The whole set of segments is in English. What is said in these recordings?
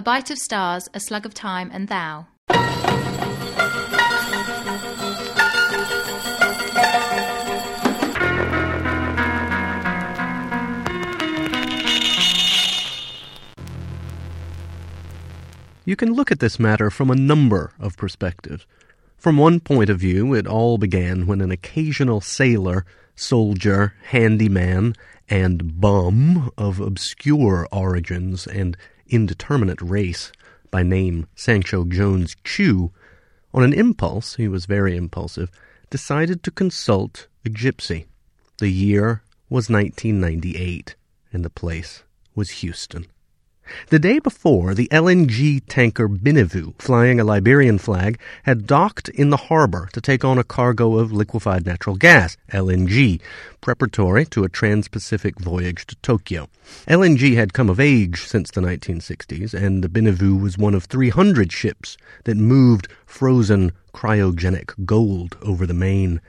A Bite of Stars, A Slug of Time, and Thou. You can look at this matter from a number of perspectives. From one point of view, it all began when an occasional sailor, soldier, handyman, and bum of obscure origins and indeterminate race, by name Sancho Jones Chew, on an impulse, he was very impulsive, decided to consult a gypsy. The year was 1998, and the place was Houston. The day before, the LNG tanker Benevue, flying a Liberian flag, had docked in the harbor to take on a cargo of liquefied natural gas, LNG, preparatory to a trans-Pacific voyage to Tokyo. LNG had come of age since the 1960s, and the Benevue was one of 300 ships that moved frozen cryogenic gold over the main.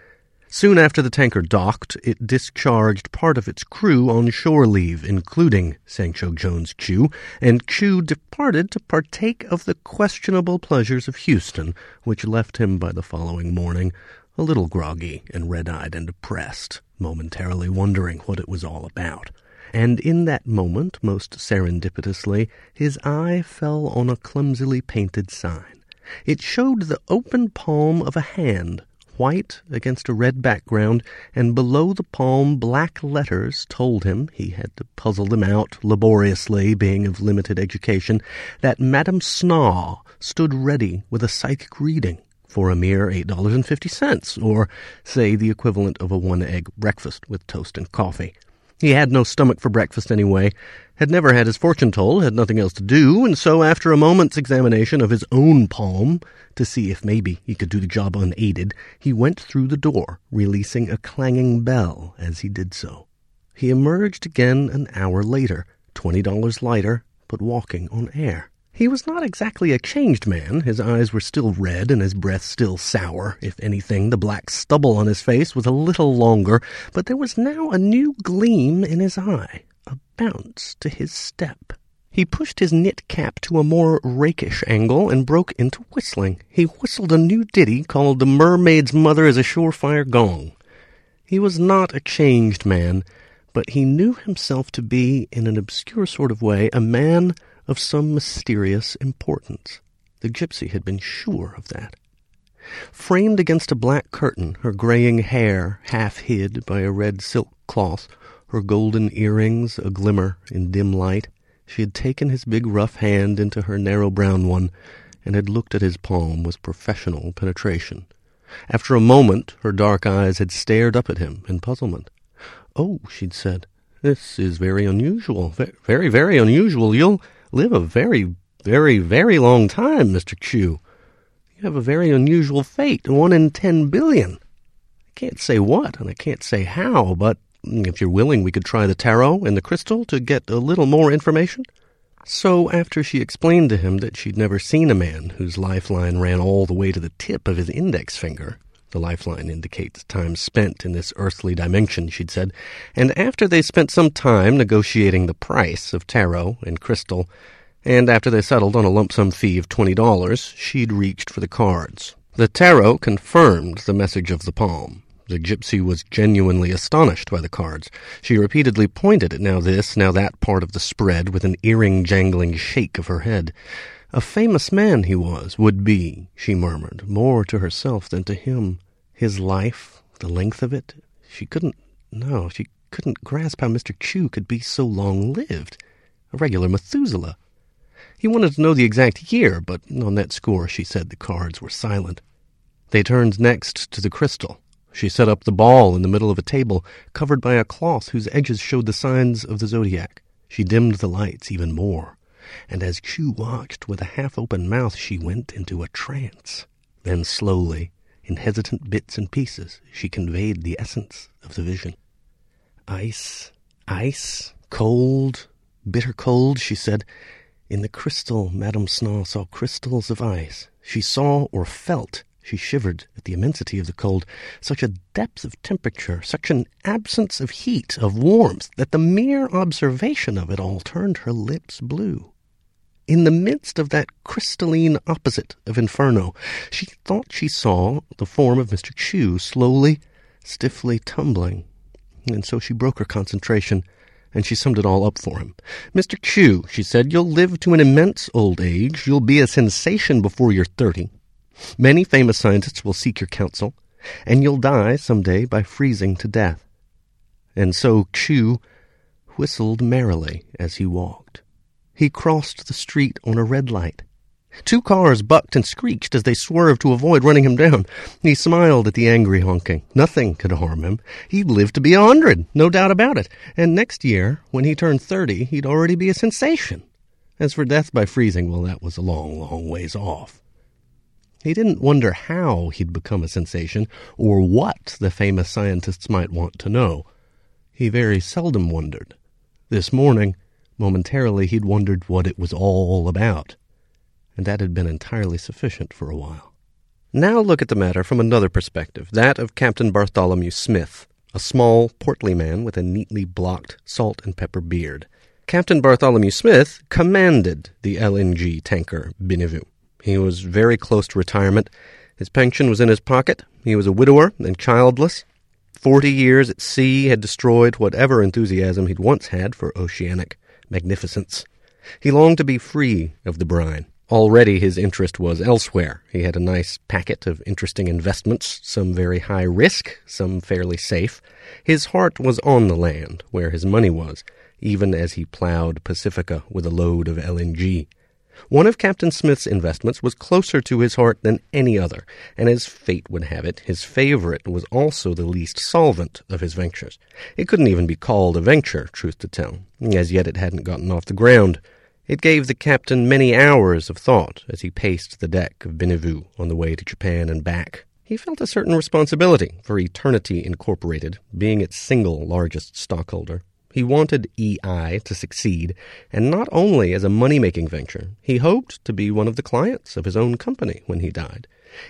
Soon after the tanker docked, it discharged part of its crew on shore leave, including Sancho Jones Chew, and Chew departed to partake of the questionable pleasures of Houston, which left him by the following morning a little groggy and red-eyed and depressed, momentarily wondering what it was all about. And in that moment, most serendipitously, his eye fell on a clumsily painted sign. It showed the open palm of a hand white against a red background, and below the palm black letters told him, he had to puzzle them out laboriously, being of limited education, that Madame Snaw stood ready with a psychic reading for a mere $8.50, or, say, the equivalent of a one-egg breakfast with toast and coffee. He had no stomach for breakfast anyway, had never had his fortune told, had nothing else to do, and so after a moment's examination of his own palm, to see if maybe he could do the job unaided, he went through the door, releasing a clanging bell as he did so. He emerged again an hour later, twenty dollars lighter, but walking on air. He was not exactly a changed man. His eyes were still red and his breath still sour. If anything, the black stubble on his face was a little longer, but there was now a new gleam in his eye, a bounce to his step. He pushed his knit cap to a more rakish angle and broke into whistling. He whistled a new ditty called The Mermaid's Mother is a Surefire Gong. He was not a changed man, but he knew himself to be, in an obscure sort of way, a man of some mysterious importance. The gypsy had been sure of that. Framed against a black curtain, her graying hair half hid by a red silk cloth, her golden earrings a glimmer in dim light, she had taken his big rough hand into her narrow brown one and had looked at his palm with professional penetration. After a moment, her dark eyes had stared up at him in puzzlement. Oh, she'd said, this is very unusual. Very, very unusual. You'll live a very, very, very long time, Mr. Chew. You have a very unusual fate, one in ten billion. I can't say what, and I can't say how, but if you're willing, we could try the tarot and the crystal to get a little more information. So, after she explained to him that she'd never seen a man whose lifeline ran all the way to the tip of his index finger, the lifeline indicates time spent in this earthly dimension, she'd said. And after they spent some time negotiating the price of tarot and crystal, and after they settled on a lump sum fee of $20, she'd reached for the cards. The tarot confirmed the message of the palm. The gypsy was genuinely astonished by the cards. She repeatedly pointed at now this, now that part of the spread with an earring jangling shake of her head. A famous man he was, would be, she murmured, more to herself than to him. His life, the length of it, she couldn't, no, she couldn't grasp how Mr. Chew could be so long-lived. A regular Methuselah. He wanted to know the exact year, but on that score she said the cards were silent. They turned next to the crystal. She set up the ball in the middle of a table, covered by a cloth whose edges showed the signs of the zodiac. She dimmed the lights even more and as Chu watched with a half-open mouth, she went into a trance. Then slowly, in hesitant bits and pieces, she conveyed the essence of the vision. Ice, ice, cold, bitter cold, she said. In the crystal, Madame Snaw saw crystals of ice. She saw or felt she shivered at the immensity of the cold, such a depth of temperature, such an absence of heat, of warmth, that the mere observation of it all turned her lips blue. In the midst of that crystalline opposite of inferno, she thought she saw the form of Mr. Chu slowly, stiffly tumbling. And so she broke her concentration, and she summed it all up for him. Mr. Chu, she said, you'll live to an immense old age. You'll be a sensation before you're thirty. Many famous scientists will seek your counsel, and you'll die some day by freezing to death. And so Chu whistled merrily as he walked. He crossed the street on a red light. Two cars bucked and screeched as they swerved to avoid running him down. He smiled at the angry honking. Nothing could harm him. He'd live to be a hundred, no doubt about it. And next year, when he turned thirty, he'd already be a sensation. As for death by freezing, well, that was a long, long ways off. He didn't wonder how he'd become a sensation, or what the famous scientists might want to know. He very seldom wondered. This morning, momentarily, he'd wondered what it was all about. And that had been entirely sufficient for a while. Now look at the matter from another perspective, that of Captain Bartholomew Smith, a small, portly man with a neatly blocked salt and pepper beard. Captain Bartholomew Smith commanded the LNG tanker Benevue. He was very close to retirement. His pension was in his pocket. He was a widower and childless. Forty years at sea had destroyed whatever enthusiasm he'd once had for oceanic magnificence. He longed to be free of the brine. Already his interest was elsewhere. He had a nice packet of interesting investments, some very high risk, some fairly safe. His heart was on the land, where his money was, even as he plowed Pacifica with a load of LNG. One of Captain Smith's investments was closer to his heart than any other, and as fate would have it, his favorite was also the least solvent of his ventures. It couldn't even be called a venture, truth to tell. As yet it hadn't gotten off the ground. It gave the captain many hours of thought as he paced the deck of Benevue on the way to Japan and back. He felt a certain responsibility for Eternity Incorporated, being its single largest stockholder. He wanted EI to succeed, and not only as a money making venture, he hoped to be one of the clients of his own company when he died.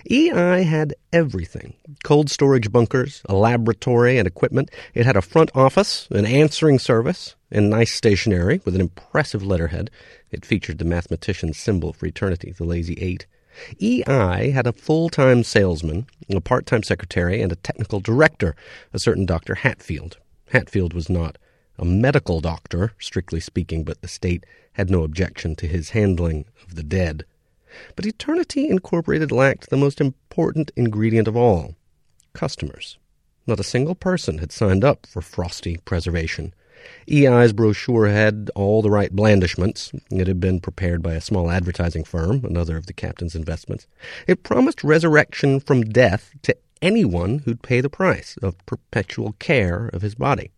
EI had everything cold storage bunkers, a laboratory and equipment. It had a front office, an answering service, and nice stationery with an impressive letterhead. It featured the mathematician's symbol for eternity, the lazy eight. EI had a full time salesman, a part time secretary, and a technical director, a certain Dr. Hatfield. Hatfield was not a medical doctor, strictly speaking, but the state had no objection to his handling of the dead. But Eternity Incorporated lacked the most important ingredient of all customers. Not a single person had signed up for frosty preservation. EI's brochure had all the right blandishments. It had been prepared by a small advertising firm, another of the captain's investments. It promised resurrection from death to anyone who'd pay the price of perpetual care of his body.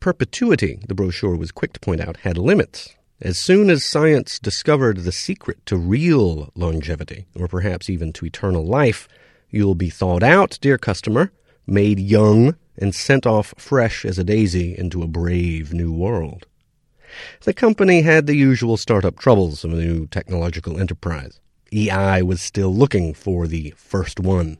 Perpetuity, the brochure was quick to point out, had limits. As soon as science discovered the secret to real longevity, or perhaps even to eternal life, you'll be thawed out, dear customer, made young, and sent off fresh as a daisy into a brave new world. The company had the usual startup troubles of a new technological enterprise. EI was still looking for the first one.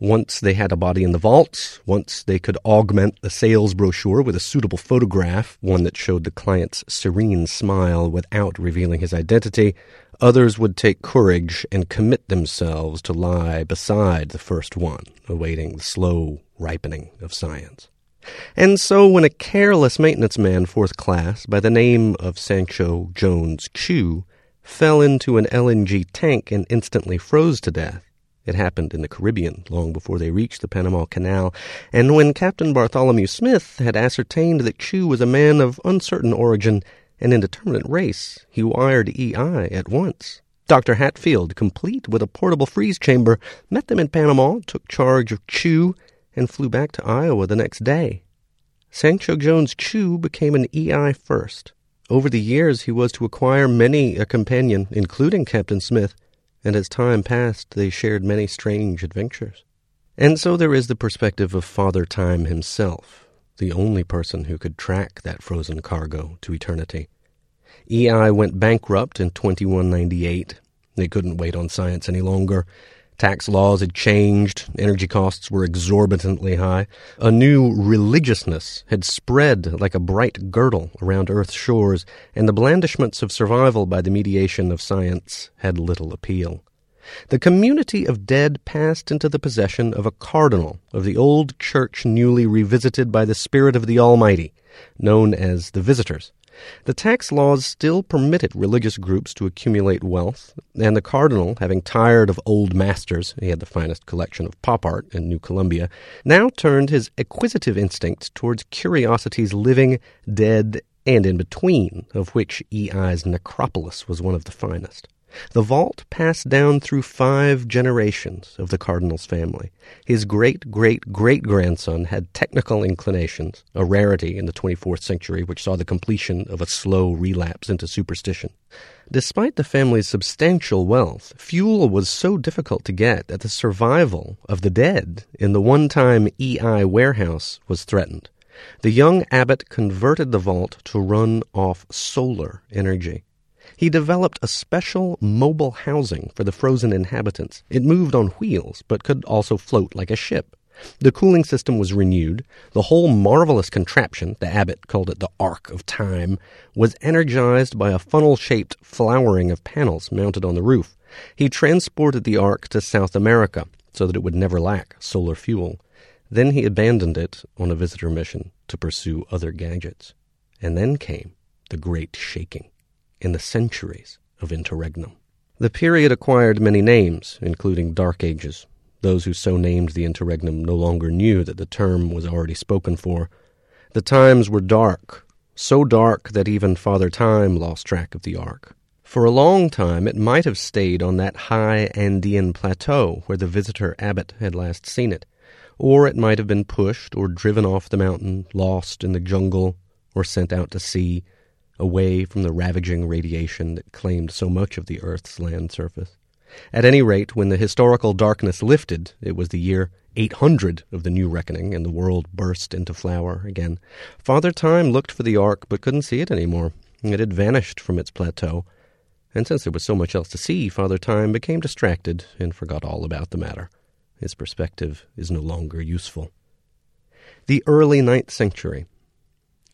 Once they had a body in the vaults, once they could augment the sales brochure with a suitable photograph, one that showed the client's serene smile without revealing his identity, others would take courage and commit themselves to lie beside the first one, awaiting the slow ripening of science. And so when a careless maintenance man fourth class by the name of Sancho Jones Chu fell into an LNG tank and instantly froze to death, it happened in the Caribbean long before they reached the Panama Canal, and when Captain Bartholomew Smith had ascertained that Chu was a man of uncertain origin and indeterminate race, he wired EI at once. Dr. Hatfield, complete with a portable freeze chamber, met them in Panama, took charge of Chu, and flew back to Iowa the next day. Sancho Jones Chu became an EI first. Over the years, he was to acquire many a companion, including Captain Smith, and as time passed, they shared many strange adventures. And so there is the perspective of Father Time himself, the only person who could track that frozen cargo to eternity. EI went bankrupt in 2198. They couldn't wait on science any longer. Tax laws had changed, energy costs were exorbitantly high. A new religiousness had spread like a bright girdle around Earth's shores, and the blandishments of survival by the mediation of science had little appeal. The community of dead passed into the possession of a cardinal of the old church newly revisited by the Spirit of the Almighty, known as the Visitors. The tax laws still permitted religious groups to accumulate wealth, and the cardinal, having tired of old masters, he had the finest collection of pop art in New Columbia, now turned his acquisitive instincts towards curiosities living, dead, and in between, of which E.I.'s necropolis was one of the finest. The vault passed down through five generations of the cardinal's family. His great great great grandson had technical inclinations, a rarity in the 24th century which saw the completion of a slow relapse into superstition. Despite the family's substantial wealth, fuel was so difficult to get that the survival of the dead in the one time EI warehouse was threatened. The young abbot converted the vault to run off solar energy. He developed a special mobile housing for the frozen inhabitants. It moved on wheels, but could also float like a ship. The cooling system was renewed. The whole marvelous contraption, the abbot called it the Ark of Time, was energized by a funnel shaped flowering of panels mounted on the roof. He transported the Ark to South America so that it would never lack solar fuel. Then he abandoned it on a visitor mission to pursue other gadgets. And then came the great shaking in the centuries of interregnum. The period acquired many names, including Dark Ages. Those who so named the interregnum no longer knew that the term was already spoken for. The times were dark, so dark that even Father Time lost track of the ark. For a long time it might have stayed on that high Andean plateau where the visitor abbot had last seen it, or it might have been pushed or driven off the mountain, lost in the jungle, or sent out to sea, away from the ravaging radiation that claimed so much of the Earth's land surface. At any rate, when the historical darkness lifted, it was the year 800 of the new reckoning, and the world burst into flower again. Father Time looked for the ark, but couldn't see it any more. It had vanished from its plateau. And since there was so much else to see, Father Time became distracted and forgot all about the matter. His perspective is no longer useful. The early ninth century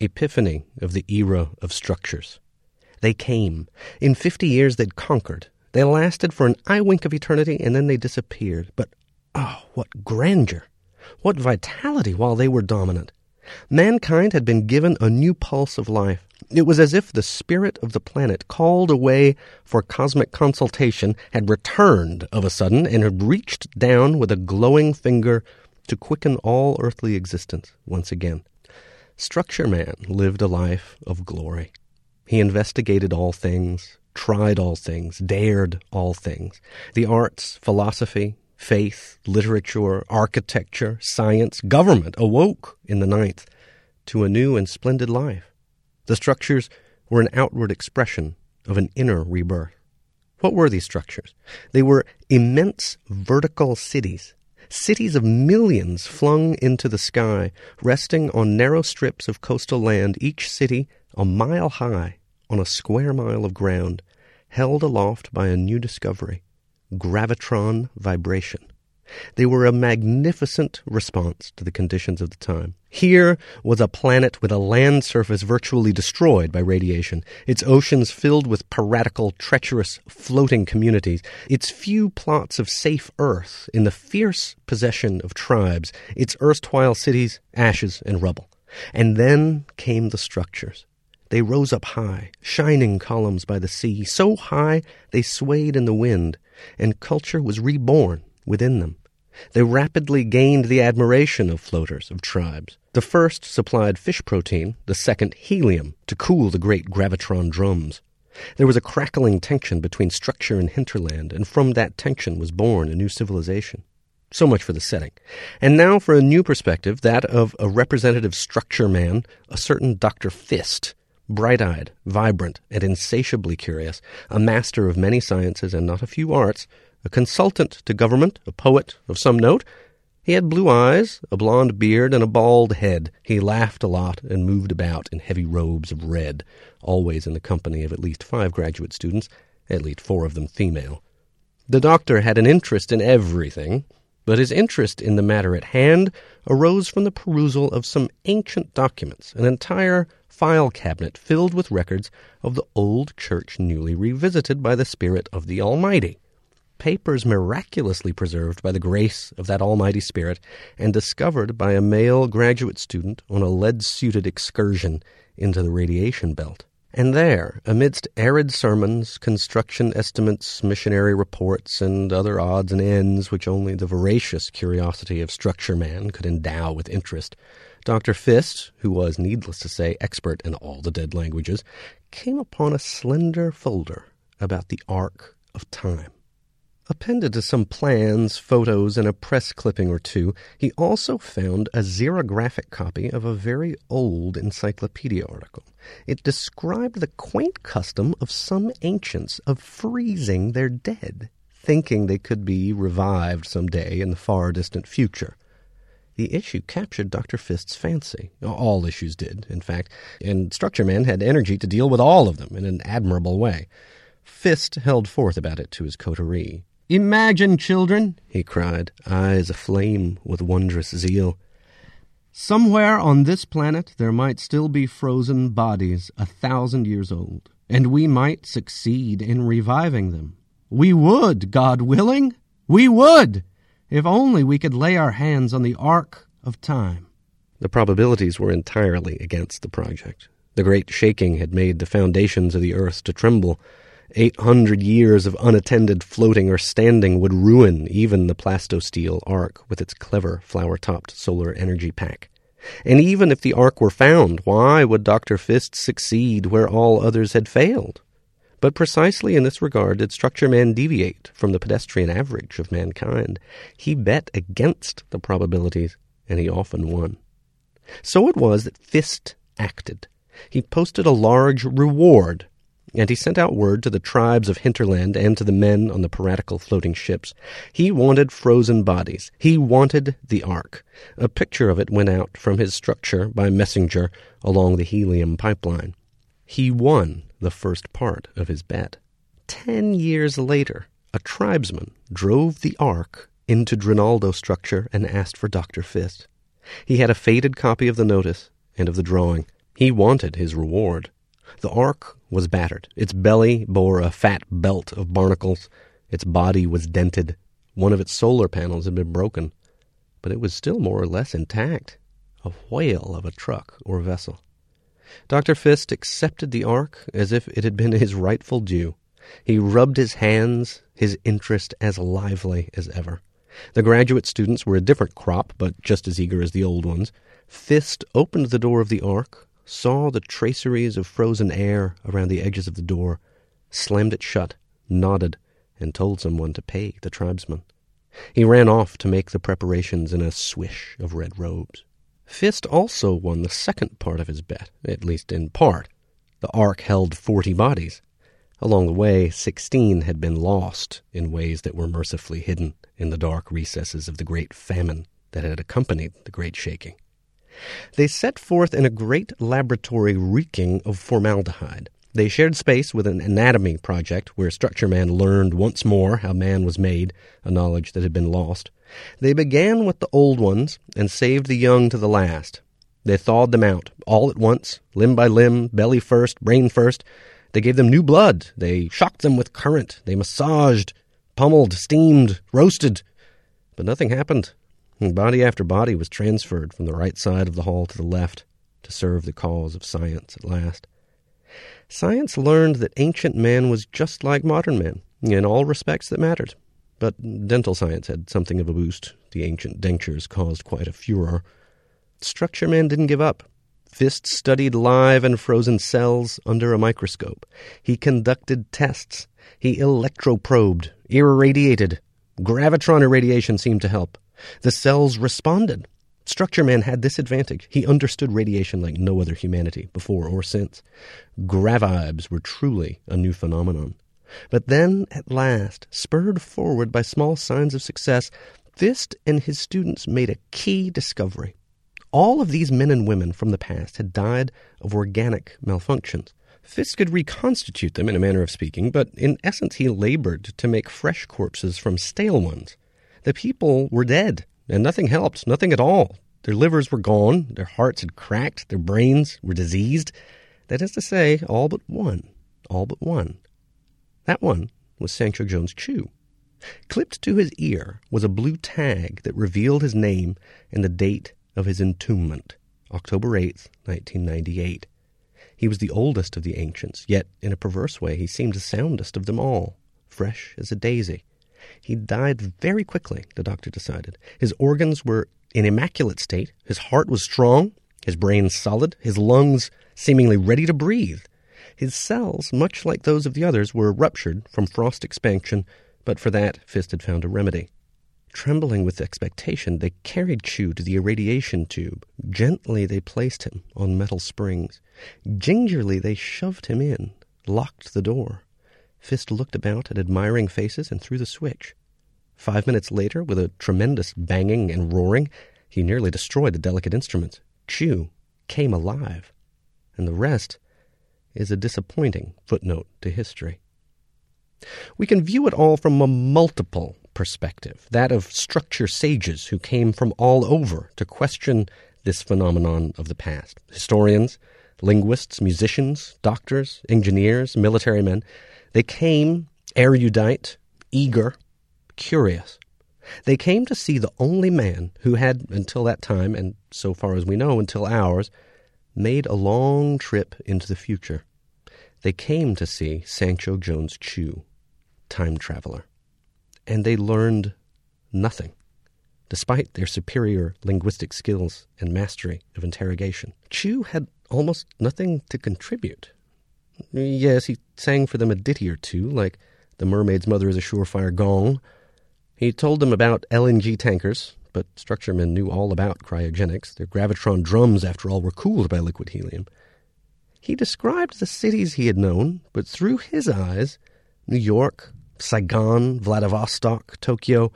epiphany of the era of structures. They came. In fifty years, they'd conquered. They lasted for an eye wink of eternity, and then they disappeared. But, oh, what grandeur! What vitality while they were dominant! Mankind had been given a new pulse of life. It was as if the spirit of the planet, called away for cosmic consultation, had returned of a sudden and had reached down with a glowing finger to quicken all earthly existence once again. Structure Man lived a life of glory. He investigated all things, tried all things, dared all things the arts, philosophy, faith, literature, architecture, science, government awoke in the ninth to a new and splendid life. The structures were an outward expression of an inner rebirth. What were these structures? They were immense vertical cities cities of millions flung into the sky, resting on narrow strips of coastal land, each city a mile high on a square mile of ground, held aloft by a new discovery gravitron vibration. They were a magnificent response to the conditions of the time. Here was a planet with a land surface virtually destroyed by radiation, its oceans filled with piratical, treacherous, floating communities, its few plots of safe earth in the fierce possession of tribes, its erstwhile cities ashes and rubble. And then came the structures. They rose up high, shining columns by the sea, so high they swayed in the wind, and culture was reborn within them. They rapidly gained the admiration of floaters, of tribes. The first supplied fish protein, the second helium, to cool the great gravitron drums. There was a crackling tension between structure and hinterland, and from that tension was born a new civilization. So much for the setting. And now for a new perspective, that of a representative structure man, a certain Dr. Fist, bright eyed, vibrant, and insatiably curious, a master of many sciences and not a few arts, a consultant to government, a poet of some note. He had blue eyes, a blond beard, and a bald head. He laughed a lot and moved about in heavy robes of red, always in the company of at least five graduate students, at least four of them female. The doctor had an interest in everything, but his interest in the matter at hand arose from the perusal of some ancient documents, an entire file cabinet filled with records of the old church newly revisited by the Spirit of the Almighty. Papers miraculously preserved by the grace of that Almighty Spirit and discovered by a male graduate student on a lead suited excursion into the radiation belt. And there, amidst arid sermons, construction estimates, missionary reports, and other odds and ends which only the voracious curiosity of structure man could endow with interest, Dr. Fist, who was, needless to say, expert in all the dead languages, came upon a slender folder about the ark of time. Appended to some plans, photos, and a press clipping or two, he also found a xerographic copy of a very old encyclopedia article. It described the quaint custom of some ancients of freezing their dead, thinking they could be revived some day in the far distant future. The issue captured Dr. Fist's fancy. All issues did, in fact, and Structure Man had energy to deal with all of them in an admirable way. Fist held forth about it to his coterie. Imagine, children, he cried, eyes aflame with wondrous zeal. Somewhere on this planet there might still be frozen bodies a thousand years old, and we might succeed in reviving them. We would, God willing! We would! If only we could lay our hands on the ark of time. The probabilities were entirely against the project. The great shaking had made the foundations of the earth to tremble, Eight hundred years of unattended floating or standing would ruin even the plastosteel ark with its clever flower topped solar energy pack. And even if the ark were found, why would Dr. Fist succeed where all others had failed? But precisely in this regard did Structure Man deviate from the pedestrian average of mankind. He bet against the probabilities, and he often won. So it was that Fist acted. He posted a large reward and he sent out word to the tribes of hinterland and to the men on the piratical floating ships. He wanted frozen bodies. He wanted the Ark. A picture of it went out from his structure by messenger along the helium pipeline. He won the first part of his bet. Ten years later, a tribesman drove the Ark into Drinaldo structure and asked for Dr. Fist. He had a faded copy of the notice and of the drawing. He wanted his reward. The Ark was battered. Its belly bore a fat belt of barnacles. Its body was dented. One of its solar panels had been broken, but it was still more or less intact. A whale of a truck or vessel. Dr. Fist accepted the Ark as if it had been his rightful due. He rubbed his hands, his interest as lively as ever. The graduate students were a different crop, but just as eager as the old ones. Fist opened the door of the Ark, saw the traceries of frozen air around the edges of the door, slammed it shut, nodded, and told someone to pay the tribesman. He ran off to make the preparations in a swish of red robes. Fist also won the second part of his bet, at least in part. The ark held forty bodies. Along the way, sixteen had been lost in ways that were mercifully hidden in the dark recesses of the great famine that had accompanied the great shaking. They set forth in a great laboratory reeking of formaldehyde. They shared space with an anatomy project where Structure Man learned once more how man was made, a knowledge that had been lost. They began with the old ones and saved the young to the last. They thawed them out, all at once, limb by limb, belly first, brain first. They gave them new blood. They shocked them with current. They massaged, pummeled, steamed, roasted. But nothing happened. And body after body was transferred from the right side of the hall to the left to serve the cause of science at last. Science learned that ancient man was just like modern man in all respects that mattered. But dental science had something of a boost. The ancient dentures caused quite a furor. Structure man didn't give up. Fist studied live and frozen cells under a microscope. He conducted tests. He electroprobed, irradiated. Gravitron irradiation seemed to help. The cells responded. Structure Man had this advantage. He understood radiation like no other humanity, before or since. Gravibes were truly a new phenomenon. But then, at last, spurred forward by small signs of success, Fist and his students made a key discovery. All of these men and women from the past had died of organic malfunctions. Fisk could reconstitute them in a manner of speaking, but in essence he labored to make fresh corpses from stale ones. The people were dead, and nothing helped, nothing at all. Their livers were gone, their hearts had cracked, their brains were diseased. That is to say, all but one. All but one. That one was Sancho Jones Chu. Clipped to his ear was a blue tag that revealed his name and the date of his entombment, October 8th, 1998. He was the oldest of the ancients, yet in a perverse way he seemed the soundest of them all, fresh as a daisy. He died very quickly, the doctor decided. His organs were in immaculate state, his heart was strong, his brain solid, his lungs seemingly ready to breathe. His cells, much like those of the others, were ruptured from frost expansion, but for that Fist had found a remedy. Trembling with expectation, they carried Chu to the irradiation tube. Gently they placed him on metal springs. Gingerly they shoved him in, locked the door. Fisk looked about at admiring faces and threw the switch. Five minutes later, with a tremendous banging and roaring, he nearly destroyed the delicate instruments. Chu came alive. And the rest is a disappointing footnote to history. We can view it all from a multiple perspective, that of structure sages who came from all over to question this phenomenon of the past. Historians, linguists, musicians, doctors, engineers, military men, they came erudite, eager, curious. They came to see the only man who had, until that time, and so far as we know, until ours, made a long trip into the future. They came to see Sancho Jones Chu, time traveler and they learned nothing, despite their superior linguistic skills and mastery of interrogation. Chu had almost nothing to contribute. Yes, he sang for them a ditty or two, like The Mermaid's Mother is a Surefire Gong. He told them about LNG tankers, but structuremen knew all about cryogenics. Their gravitron drums, after all, were cooled by liquid helium. He described the cities he had known, but through his eyes, New York, Saigon, Vladivostok, Tokyo,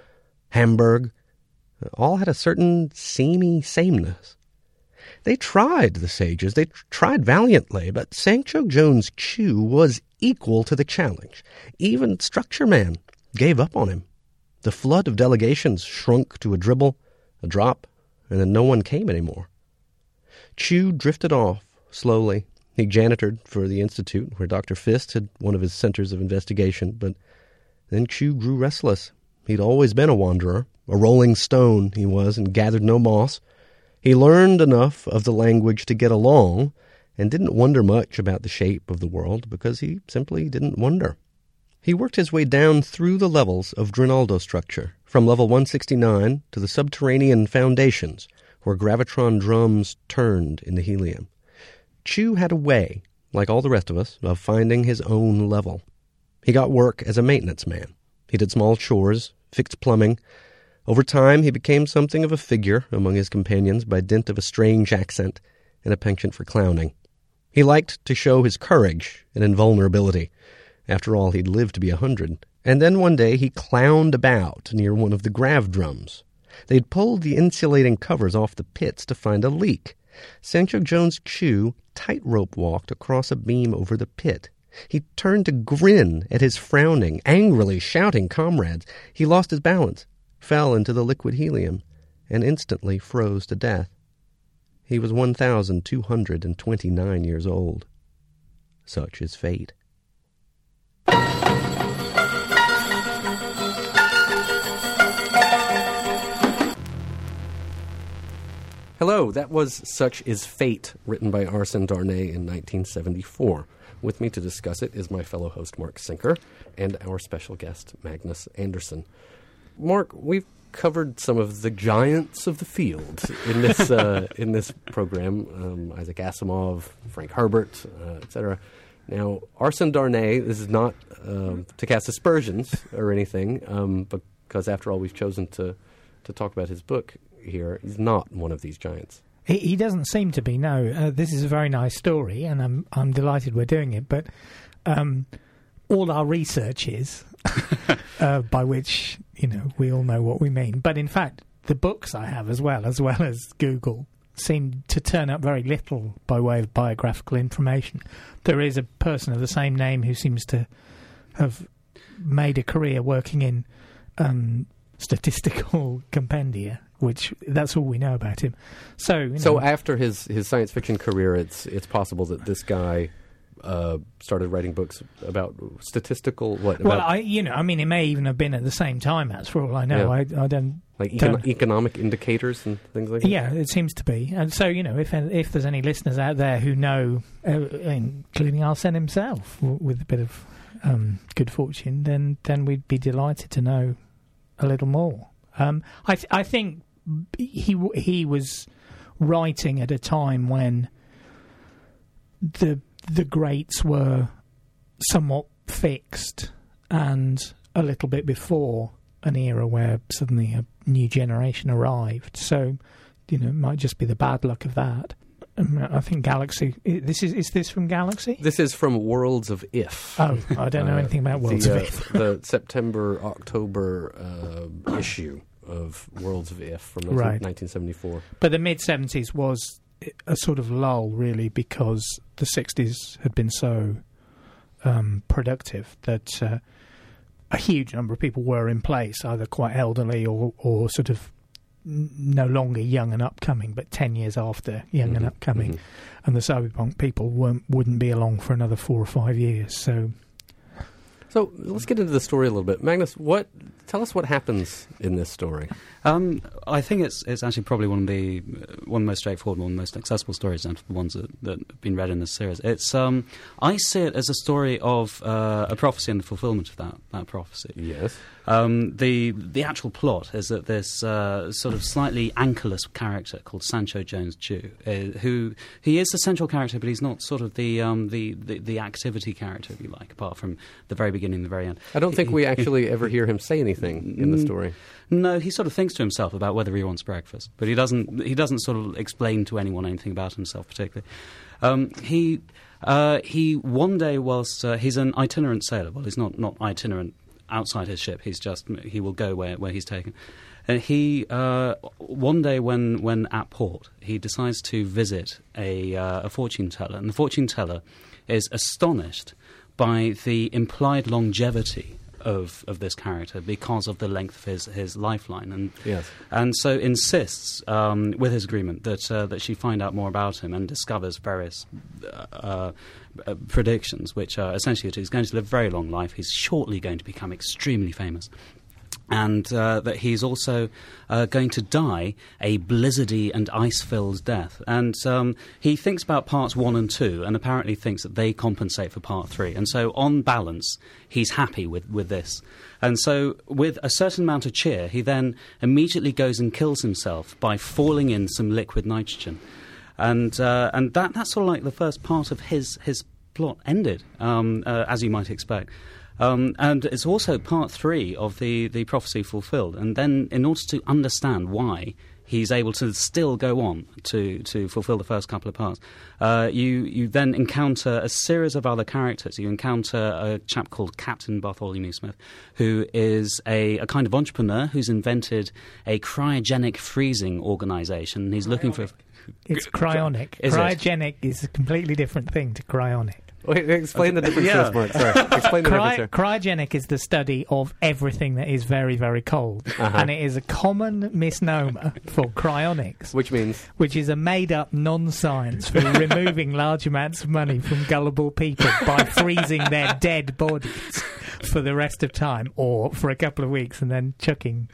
Hamburg, uh, all had a certain seamy sameness. They tried, the sages, they tried valiantly, but Sancho Jones Chu was equal to the challenge. Even Structure Man gave up on him. The flood of delegations shrunk to a dribble, a drop, and then no one came any more. Chu drifted off slowly. He janitored for the institute where Dr. Fist had one of his centers of investigation, but then Chu grew restless. He'd always been a wanderer. A rolling stone he was, and gathered no moss. He learned enough of the language to get along, and didn't wonder much about the shape of the world because he simply didn't wonder. He worked his way down through the levels of Drinaldo structure, from level 169 to the subterranean foundations, where gravitron drums turned in the helium. Chu had a way, like all the rest of us, of finding his own level. He got work as a maintenance man. He did small chores, fixed plumbing. Over time, he became something of a figure among his companions by dint of a strange accent and a penchant for clowning. He liked to show his courage and invulnerability. After all, he'd lived to be a hundred. And then one day he clowned about near one of the grav drums. They'd pulled the insulating covers off the pits to find a leak. Sancho Jones Chu tightrope walked across a beam over the pit. He turned to grin at his frowning, angrily shouting comrades. He lost his balance, fell into the liquid helium, and instantly froze to death. He was 1,229 years old. Such is fate. Hello, that was Such is Fate, written by Arsène Darnay in 1974. With me to discuss it is my fellow host, Mark Sinker, and our special guest, Magnus Andersson. Mark, we've covered some of the giants of the field in this uh, in this program: um, Isaac Asimov, Frank Herbert, uh, etc. Now, Arsène Darnay. This is not um, to cast aspersions or anything, um, because after all, we've chosen to to talk about his book here. He's not one of these giants. He, he doesn't seem to be. No, uh, this is a very nice story, and I'm I'm delighted we're doing it. But um, all our research is, uh, by which you know we all know what we mean. But in fact, the books I have as well, as well as Google seem to turn up very little by way of biographical information. There is a person of the same name who seems to have made a career working in um, statistical compendia, which that's all we know about him. So, you know, So after his, his science fiction career, it's it's possible that this guy uh, started writing books about statistical what well, I you know, I mean, it may even have been at the same time. As for all I know, I, I don't. like econ- economic indicators and things like that. Yeah, it seems to be. And so, you know, if if there's any listeners out there who know, uh, including Arsene himself, w- with a bit of um, good fortune, then then we'd be delighted to know a little more. Um, I th- I think he w- he was writing at a time when the the greats were somewhat fixed and a little bit before an era where suddenly a new generation arrived. So, you know, it might just be the bad luck of that. Um, I think Galaxy. This is is this from Galaxy? This is from Worlds of If. Oh, I don't know Uh, anything about Worlds the, of uh, If. the September October uh, issue of Worlds of If from Right. 1974. But the mid seventies was a sort of lull, really, because the sixties had been so um, productive that uh, a huge number of people were in place, either quite elderly or or sort of no longer young and upcoming, but ten years after young and Mhm, upcoming. mhm. And the cyberpunk people weren't, wouldn't be along for another four or five years. So So let's get into the story a little bit. Magnus, what? Tell us what happens in this story. Um, I think it's it's actually probably one of the uh, one of the most straightforward, one of the most accessible stories out of the ones that, that have been read in this series. It's um, I see it as a story of uh, a prophecy and the fulfillment of that that prophecy. Yes. Um, the the actual plot is that this uh, sort of slightly anchorless character called Sancho Jones Jew, uh, who he is the central character, but he's not sort of the, um, the, the the activity character, if you like, apart from the very beginning and the very end. I don't think we actually ever hear him say anything in the Mm. story. No, he sort of thinks to himself about whether he wants breakfast, but he doesn't. He doesn't sort of explain to anyone anything about himself particularly. Um, he uh, he one day, whilst uh, he's an itinerant sailor. Well, he's not not itinerant outside his ship. He's just he will go where where he's taken. And he uh, one day when when at port, he decides to visit a uh, a fortune teller, and the fortune teller is astonished by the implied longevity of of this character because of the length of his his lifeline and Yes. and so insists um, with his agreement that uh, that she find out more about him and discovers various uh, uh, predictions which are essentially that he's going to live a very long life he's shortly going to become extremely famous and uh, that he's also uh, going to die a blizzardy and ice-filled death. And um, he thinks about parts one and two, and apparently thinks that they compensate for part three. And so, on balance, he's happy with, with this. And so, with a certain amount of cheer, he then immediately goes and kills himself by falling in some liquid nitrogen. And uh, and that that's sort of like the first part of his his plot ended, um, uh, as you might expect. Um, and it's also part three of the, the prophecy fulfilled. And then, in order to understand why he's able to still go on to, to fulfill the first couple of parts, uh, you, you then encounter a series of other characters. You encounter a chap called Captain Bartholomew Smith, who is a, a kind of entrepreneur who's invented a cryogenic freezing organization. He's looking for. It's cryonic. Is? Cryogenic is a completely different thing to cryonic. Wait, explain the difference Yeah. Mark. Sorry. Explain the Cry- difference. there. cryogenic is the study of everything that is very, very cold. Uh-huh. And it is a common misnomer for cryonics, Which means which is a made up non science for removing large amounts of money from gullible people by freezing their dead bodies for the rest of time or for a couple of weeks and then chucking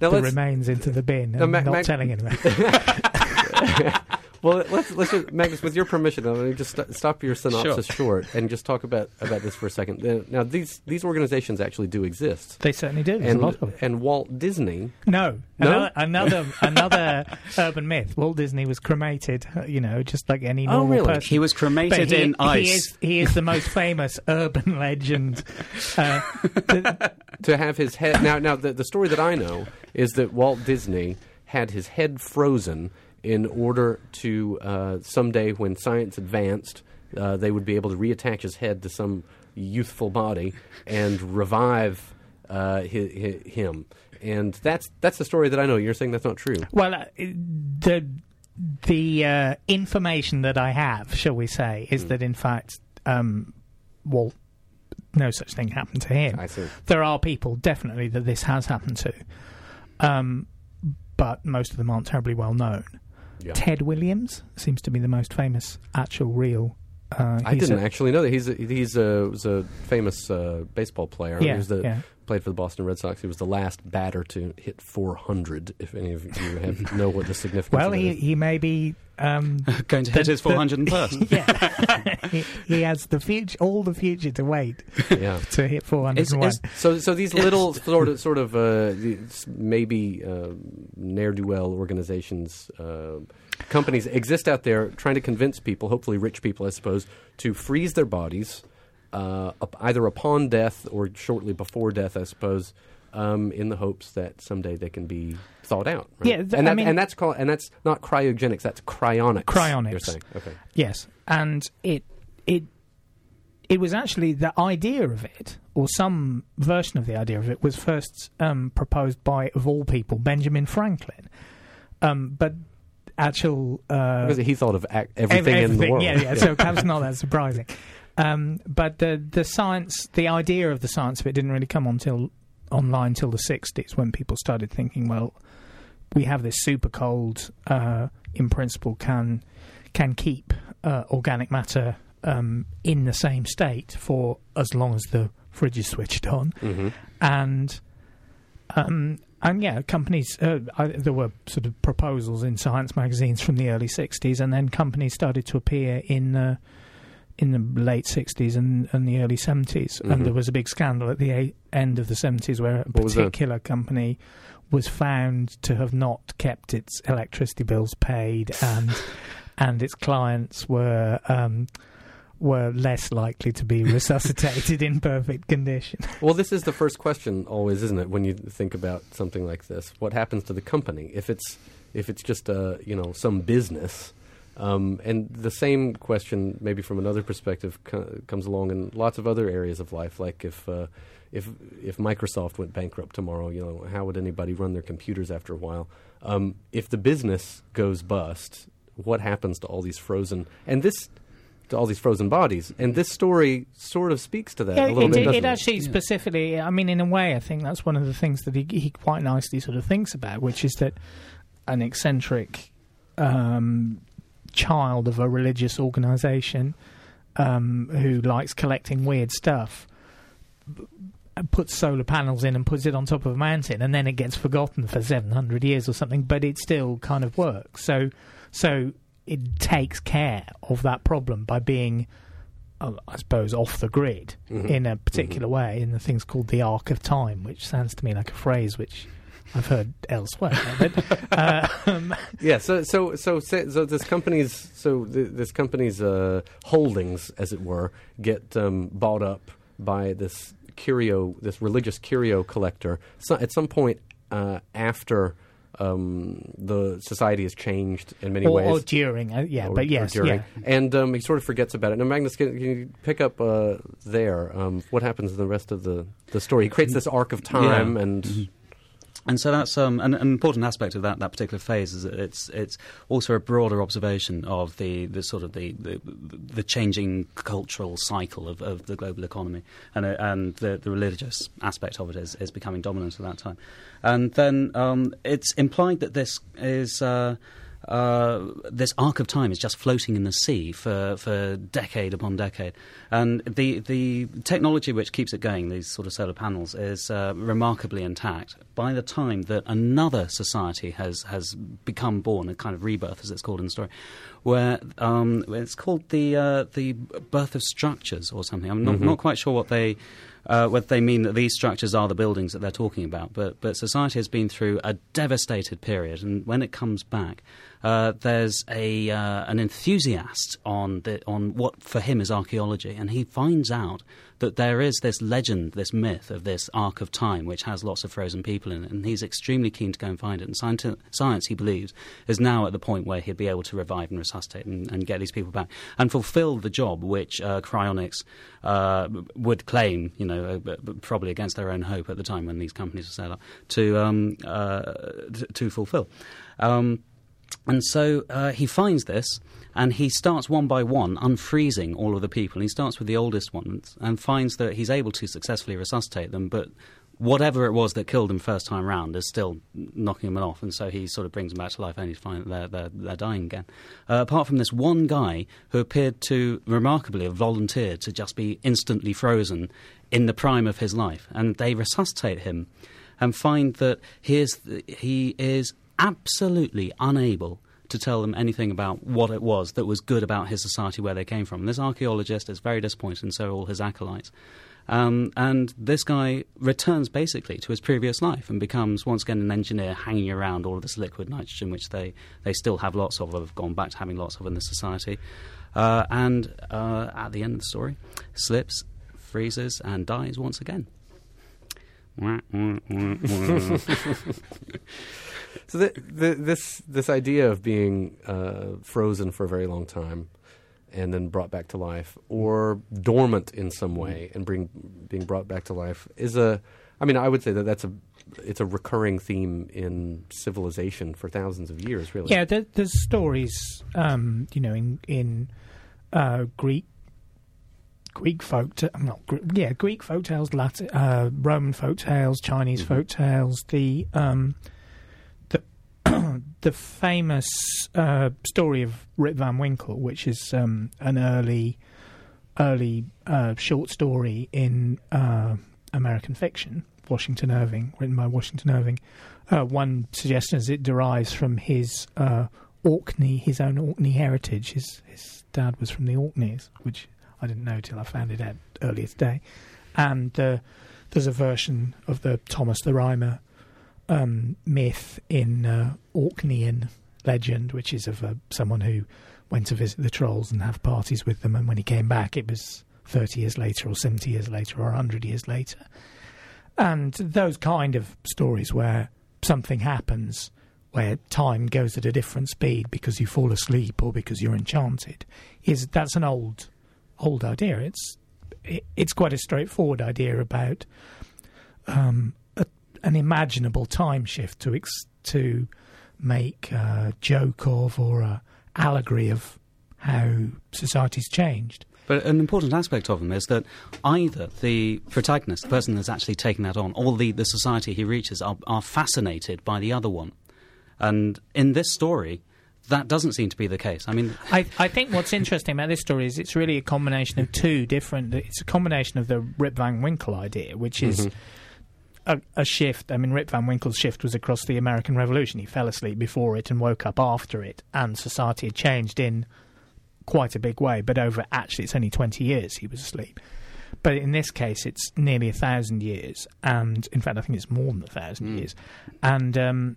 now the remains into the bin and Now, Ma- not Ma- telling anyone. well let's let's just, Magnus, with your permission, let me just st- stop your synopsis short and just talk about, about this for a second. Now these these organizations actually do exist, they certainly do. There's and a lot of it. and Walt Disney No, No? another another, another urban myth. Walt Disney was cremated, uh, you know, just like any normal Oh, normal really? person. He was cremated he, in ice. He is, he is the most famous urban legend. Uh, the- to have his head now now the, the story that I know is that Walt Disney had his head frozen in order to uh, someday when science advanced uh, they would be able to reattach his head to some youthful body and revive uh, hi hi him and that's that's the story that I know you're saying that's not true well, uh, the the uh, information that I have, shall we say, is Mm. that in fact, um, Walt, no such thing happened to him. I see. There are people definitely that this has happened to, um, but most of them aren't terribly well known. Yeah. Ted Williams seems to be the most famous actual real. Uh, I didn't a- actually know that he's a, he's a was a famous uh, baseball player. Yeah, he was the, yeah. Played for the Boston Red Sox. He was the last batter to hit 400. If any of you have know what the significance. Well, of he that is. he may be. Um, Going to hit The- his the- 401st. yeah, he, he has the future, all the future to wait yeah. to hit four hundred Is- and one. is- So, so these little sort of, sort of, uh, these maybe uh, ne'er do well organizations, uh, companies exist out there trying to convince people, hopefully rich people, I suppose, to freeze their bodies, uh, up, either upon death or shortly before death, I suppose, um, in the hopes that someday they can be thawed out. right? Yeah, th- and, I mean- and that's called, and that's not cryogenics, that's cryonics. Cryonics. You're saying, okay. Yes, and it it it was actually the idea of it, or some version of the idea of it, was first um, proposed by, of all people, Benjamin Franklin. Um, but actual uh, Because he thought of ac- ev- everything, in the world. Yeah, yeah. So perhaps not that surprising. Um, but the the science, the idea of the science of it, didn't really come on till online till the '60s when people started thinking, well, we have this super cold, uh, in principle, can can keep uh, organic matter um, in the same state for as long as the fridge is switched on, hmm and um, and yeah, companies. Uh, I, there were sort of proposals in science magazines from the early '60s, and then companies started to appear in uh, in the late '60s and, and the early '70s. Mhm. And there was a big scandal at the a- end of the '70s where a What was particular company was found to have not kept its electricity bills paid, and and its clients were. Um, were less likely to be resuscitated in perfect condition. Well, this is the first question, always, isn't it? When you think about something like this, what happens to the company if it's if it's just a you know some business? Um, and the same question, maybe from another perspective, co- comes along in lots of other areas of life. Like if uh, if if Microsoft went bankrupt tomorrow, you know, how would anybody run their computers after a while? Um, if the business goes bust, what happens to all these frozen and this? To all these frozen bodies, and this story sort of speaks to that Yeah, a little it, bit. it, it actually Yeah. specifically, I mean, in a way, I think that's one of the things that he, he quite nicely sort of thinks about, which is that an eccentric um, child of a religious organisation um, who likes collecting weird stuff puts solar panels in and puts it on top of a mountain, and then it gets forgotten for seven hundred years or something, but it still kind of works. So, so it takes care of that problem by being. uh, I suppose off the grid Mhm. in a particular way in the thing's called the ark of time, which sounds to me like a phrase which I've heard elsewhere. but, uh, um, Yeah, so so so so, so this company's so this company's uh, holdings, as it were, get um, bought up by this curio, this religious curio collector. So at some point uh, after um, the society has changed in many or, ways. or during, uh, yeah, or- but yes, during. yeah. and um, he sort of forgets about it. Now, Magnus, can, can you pick up uh, there? Um, what happens in the rest of the, the story? He creates this ark of time, Yeah. and Mhm. And so that's um, an, an important aspect of that, that particular phase is that it's it's also a broader observation of the, the sort of the, the, the changing cultural cycle of, of the global economy and uh, and the, the religious aspect of it is, is becoming dominant at that time. And then um, it's implied that this is. Uh, uh, this ark of time is just floating in the sea for, for decade upon decade. And the, the technology which keeps it going, these sort of solar panels, is uh, remarkably intact. By the time that another society has, has become born, a kind of rebirth, as it's called in the story, where um, it's called the, uh, the birth of structures or something. I'm not, Mhm. not quite sure what they uh, whether they mean that these structures are the buildings that they're talking about. But, but society has been through a devastated period, and when it comes back, uh, there's a, uh, an enthusiast on, the, on what for him is archaeology, and he finds out that there is this legend, this myth of this ark of time, which has lots of frozen people in it, and he's extremely keen to go and find it. And scienti- science, he believes, is now at the point where he'd be able to revive and resuscitate and, and get these people back and fulfill the job which uh, cryonics uh, would claim, you know, uh, probably against their own hope at the time when these companies were set up, to, um, uh, to fulfill. Um, and so uh, he finds this, and he starts one by one unfreezing all of the people. And he starts with the oldest ones and finds that he's able to successfully resuscitate them, but whatever it was that killed them first time round is still knocking them off, and so he sort of brings them back to life only to find that they're, they're, they're dying again. Uh, apart from this one guy who appeared to remarkably have volunteered to just be instantly frozen in the prime of his life, and they resuscitate him and find that he is, he is absolutely unable to tell them anything about what it was that was good about his society where they came from. And this archaeologist is very disappointed, and so are all his acolytes. Um, and this guy returns basically to his previous life and becomes once again an engineer hanging around all of this liquid nitrogen, which they, they still have lots of, or have gone back to having lots of in the society. Uh, and uh, at the end of the story, slips, freezes, and dies once again. so the, the, this this idea of being uh, frozen for a very long time and then brought back to life, or dormant in some way and bring being brought back to life, is a. I mean, I would say that that's a it's a recurring theme in civilization for thousands of years, really. Yeah, there, there's stories, um, you know, in in uh, Greek Greek folk, t- not yeah, Greek folk tales, Latin, uh, Roman folk tales, Chinese mm-hmm. folk tales. The um, the famous uh, story of Rip Van Winkle, which is um, an early early uh, short story in uh, American fiction, Washington Irving, written by Washington Irving. Uh, one suggestion is it derives from his uh, Orkney, his own Orkney heritage. His his dad was from the Orkneys, which I didn't know till I found it out earlier today. And uh, there's a version of the Thomas the Rhymer um, myth in uh, Orkneyan legend, which is of uh, someone who went to visit the trolls and have parties with them, and when he came back, it was 30 years later, or 70 years later, or 100 years later. And those kind of stories where something happens where time goes at a different speed because you fall asleep or because you're enchanted is that's an old old idea. It's it, it's quite a straightforward idea about um, an imaginable time shift to ex- to make a joke of or a allegory of how society's changed. But an important aspect of them is that either the protagonist, the person that's actually taking that on, or the, the society he reaches are, are fascinated by the other one. And in this story, that doesn't seem to be the case. I mean, I, I think what's interesting about this story is it's really a combination of two different. It's a combination of the Rip Van Winkle idea, which is. Mm-hmm. A, a, shift. I mean, Rip Van Winkle's shift was across the American Revolution. He fell asleep before it and woke up after it, and society had changed in quite a big way. But over actually, it's only twenty years he was asleep. But in this case, it's nearly a thousand years, and in fact, I think it's more than a thousand mm. years. And um,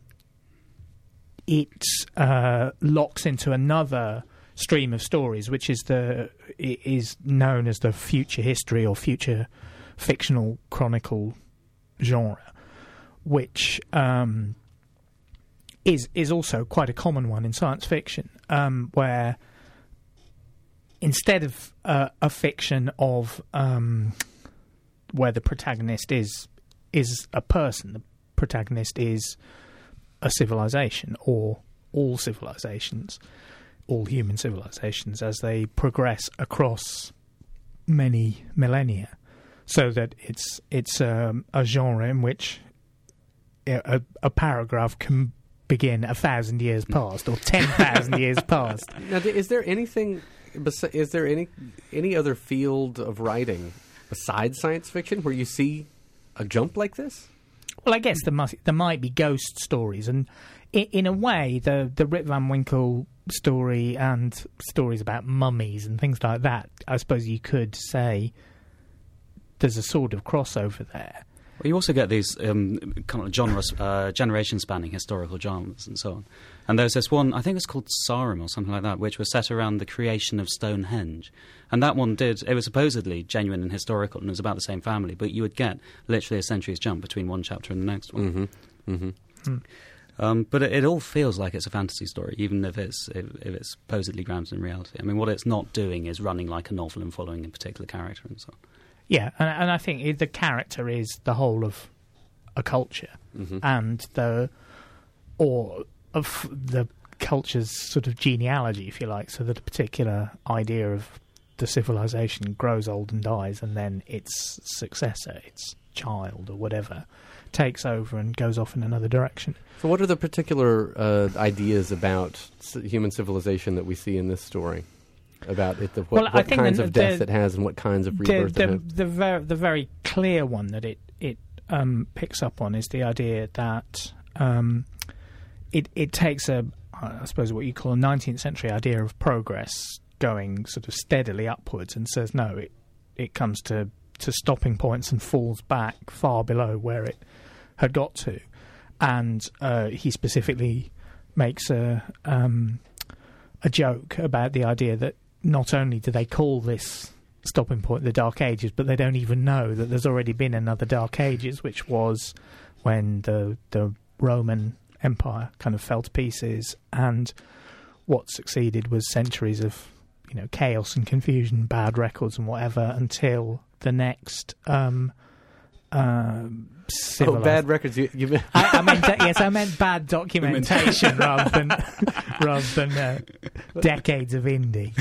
it uh, locks into another stream of stories, which is the is known as the future history or future fictional chronicle genre, which um, is is also quite a common one in science fiction, um, where instead of uh, a fiction of um, where the protagonist is is a person, the protagonist is a civilization or all civilizations, all human civilizations, as they progress across many millennia, so that it's it's um, a genre in which a, a, paragraph can begin a thousand years past or ten thousand years past. Now, is there anything? Is there any any other field of writing besides science fiction where you see a jump like this? Well, I guess there must there might be ghost stories, and in, in a way, the the Rip Van Winkle story and stories about mummies and things like that. I suppose you could say there's a sort of crossover there. Well, you also get these um, kind of genre, uh, generation-spanning historical genres and so on. And there's this one, I think it's called Sarum or something like that, which was set around the creation of Stonehenge. And that one did, it was supposedly genuine and historical and it was about the same family, but you would get literally a century's jump between one chapter and the next one. Mm-hmm. Mm-hmm. Mm. Um, but it, it, all feels like it's a fantasy story, even if it's if, if, it's supposedly grounded in reality. I mean, what it's not doing is running like a novel and following a particular character and so on. Yeah, and, and I think the character is the whole of a culture, mm-hmm. and the or of the culture's sort of genealogy, if you like, so that a particular idea of the civilization grows old and dies, and then its successor, its child or whatever, takes over and goes off in another direction. So, what are the particular uh, ideas about human civilization that we see in this story? About it, the, what, well, what kinds of death it has, and what kinds of rebirth the, the, the, the, ver- the very clear one that it it um, picks up on is the idea that um, it it takes a I suppose what you call a 19th century idea of progress going sort of steadily upwards and says no it it comes to to stopping points and falls back far below where it had got to. And uh, he specifically makes a um, a joke about the idea that not only do they call this stopping point the Dark Ages, but they don't even know that there's already been another Dark Ages, which was when the the Roman Empire kind of fell to pieces, and what succeeded was centuries of you know chaos and confusion, bad records and whatever, until the next. Um, um, oh, bad records. You, you I, I, meant yes, I meant bad documentation rather than rather than uh, decades of indie.